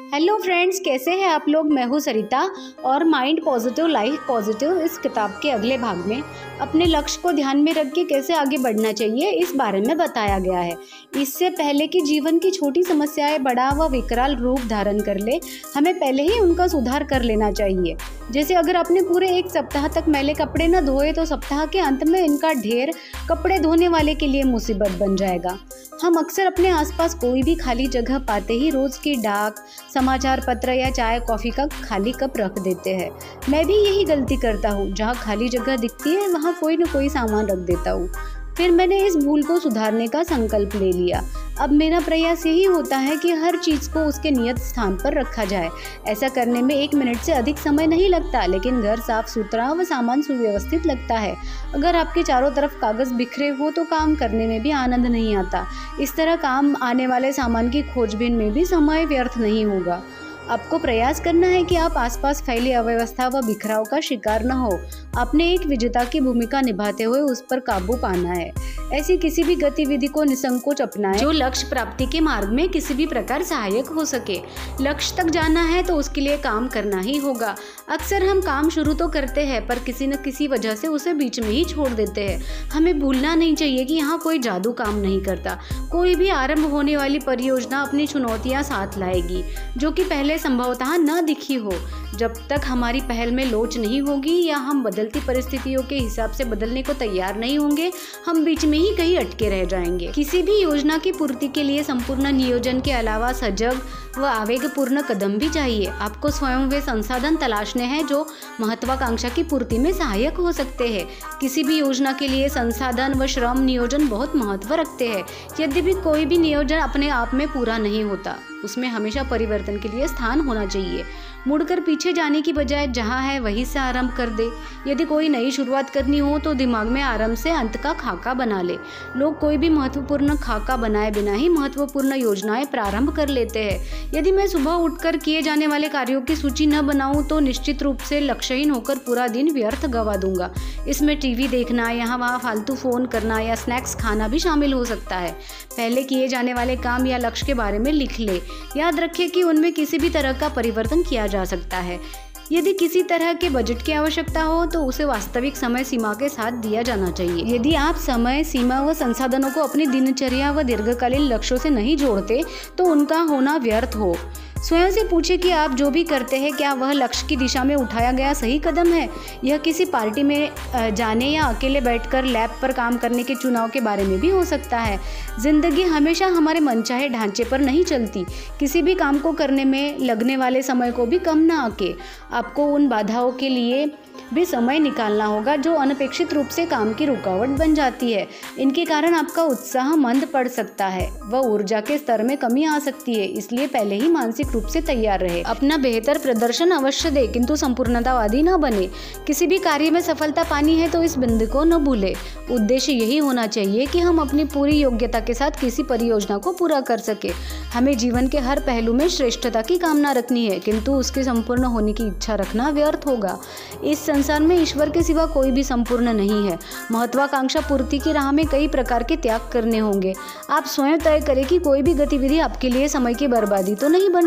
Hello friends कैसे हैं आप लोग? मैं हूँ सरिता और माइंड पॉजिटिव लाइफ पॉजिटिव इस किताब के अगले भाग में। अपने लक्ष्य को ध्यान में रख के कैसे आगे बढ़ना चाहिए, इस बारे में बताया गया है। इससे पहले कि जीवन की छोटी समस्याएँ, बड़ा व विकराल रूप धारण कर ले, हमें पहले ही उनका सुधार कर लेना चाहिए। जैसे अगर आपने पूरे एक सप्ताह तक मैले कपड़े न धोए तो सप्ताह के अंत में इनका ढेर कपड़े धोने वाले के लिए मुसीबत बन जाएगा। हम अक्सर अपने आसपास कोई भी खाली जगह पाते ही रोज की डाक, समाचार पत्र या चाय, कॉफ़ी का खाली कप रख देते हैं। मैं भी यही गलती करता हूँ। जहाँ खाली जगह दिखती है, वहाँ कोई ना कोई सामान रख देता हूँ। फिर मैंने इस भूल को सुधारने का संकल्प ले लिया। अब मेरा प्रयास यही होता है कि हर चीज़ को उसके नियत स्थान पर रखा जाए। ऐसा करने में एक मिनट से अधिक समय नहीं लगता, लेकिन घर साफ़ सुथरा व सामान सुव्यवस्थित लगता है। अगर आपके चारों तरफ़ कागज़ बिखरे हो तो काम करने में भी आनंद नहीं आता। इस तरह काम आने वाले सामान की खोजबीन में भी समय व्यर्थ नहीं होगा। आपको प्रयास करना है कि आप आसपास फैली अव्यवस्था व बिखराव का शिकार न हो। अपने एक विजेता की भूमिका निभाते हुए उस पर काबू पाना है। ऐसी किसी भी गतिविधि को निसंकोच अपनाएँ जो लक्ष्य प्राप्ति के मार्ग में किसी भी प्रकार सहायक हो सके। लक्ष्य तक जाना है तो उसके लिए काम करना ही होगा। अक्सर हम काम शुरू तो करते हैं, पर किसी न किसी वजह से उसे बीच में ही छोड़ देते हैं। हमें भूलना नहीं चाहिए कि यहाँ कोई जादू काम नहीं करता। कोई भी आरंभ होने वाली परियोजना अपनी चुनौतियाँ साथ लाएगी, जो कि पहले संभवतः न दिखी हो। जब तक हमारी पहल में लोच नहीं होगी या हम बदलती परिस्थितियों के हिसाब से बदलने को तैयार नहीं होंगे, हम बीच में ही कहीं अटके रह जाएँगे। किसी भी योजना की पूर्ति के लिए संपूर्ण नियोजन के अलावा सजग व आवेगपूर्ण कदम भी चाहिए। आपको स्वयं वे संसाधन तलाशने हैं जो महत्वाकांक्षा की पूर्ति में सहायक हो सकते हैं। किसी भी योजना के लिए संसाधन व श्रम नियोजन बहुत महत्व रखते हैं। यद्यपि कोई भी नियोजन अपने आप में पूरा नहीं होता, उसमें हमेशा परिवर्तन के लिए स्थान होना चाहिए। मुड़कर पीछे जाने की बजाय जहाँ है वहीं से आरंभ कर दे। यदि कोई नई शुरुआत करनी हो तो दिमाग में आरंभ से अंत का खाका बना ले। लोग कोई भी महत्वपूर्ण खाका बनाए बिना ही महत्वपूर्ण योजनाएँ प्रारंभ कर लेते हैं। यदि मैं सुबह उठकर किए जाने वाले कार्यों की सूची न बनाऊँ तो निश्चित रूप से लक्ष्यहीन होकर पूरा दिन व्यर्थ गवा दूँगा। इसमें टीवी देखना यहाँ वहाँ फालतू फ़ोन करना या स्नैक्स खाना भी शामिल हो सकता है। पहले किए जाने वाले काम या लक्ष्य के बारे में लिख ले। याद रखें कि उनमें किसी भी तरह का परिवर्तन किया जा सकता है। यदि किसी तरह के बजट की आवश्यकता हो तो उसे वास्तविक समय सीमा के साथ दिया जाना चाहिए। यदि आप समय, सीमा व संसाधनों को अपनी दिनचर्या व दीर्घकालीन लक्ष्यों से नहीं जोड़ते तो उनका होना व्यर्थ हो। स्वयं से पूछे कि आप जो भी करते हैं, क्या वह लक्ष्य की दिशा में उठाया गया सही कदम है? यह किसी पार्टी में जाने या अकेले बैठकर लैब पर काम करने के चुनाव के बारे में भी हो सकता है। ज़िंदगी हमेशा हमारे मनचाहे ढांचे पर नहीं चलती। किसी भी काम को करने में लगने वाले समय को भी कम ना आके। आपको उन बाधाओं के लिए भी समय निकालना होगा, जो अनपेक्षित रूप से काम की रुकावट बन जाती है। इनके कारण आपका उत्साह मंद पड़ सकता है। व ऊर्जा के स्तर में कमी आ सकती है, इसलिए पहले ही मानसिक रूप से तैयार रहे। अपना बेहतर प्रदर्शन अवश्य दे, किंतु संपूर्णतावादी न बने। किसी भी कार्य में सफलता पानी है तो इस बिंदु को न भूले। उद्देश्य यही होना चाहिए कि हम अपनी पूरी योग्यता के साथ किसी परियोजना को पूरा कर सके। हमें जीवन के हर पहलू में श्रेष्ठता की कामना रखनी है, किंतु उसके संपूर्ण होने की इच्छा रखना व्यर्थ होगा। इस संसार में ईश्वर के सिवा कोई भी संपूर्ण नहीं है। महत्वाकांक्षा पूर्ति की राह में कई प्रकार के त्याग करने होंगे। आप स्वयं तय करें कि कोई भी गतिविधि आपके लिए समय की बर्बादी तो नहीं बन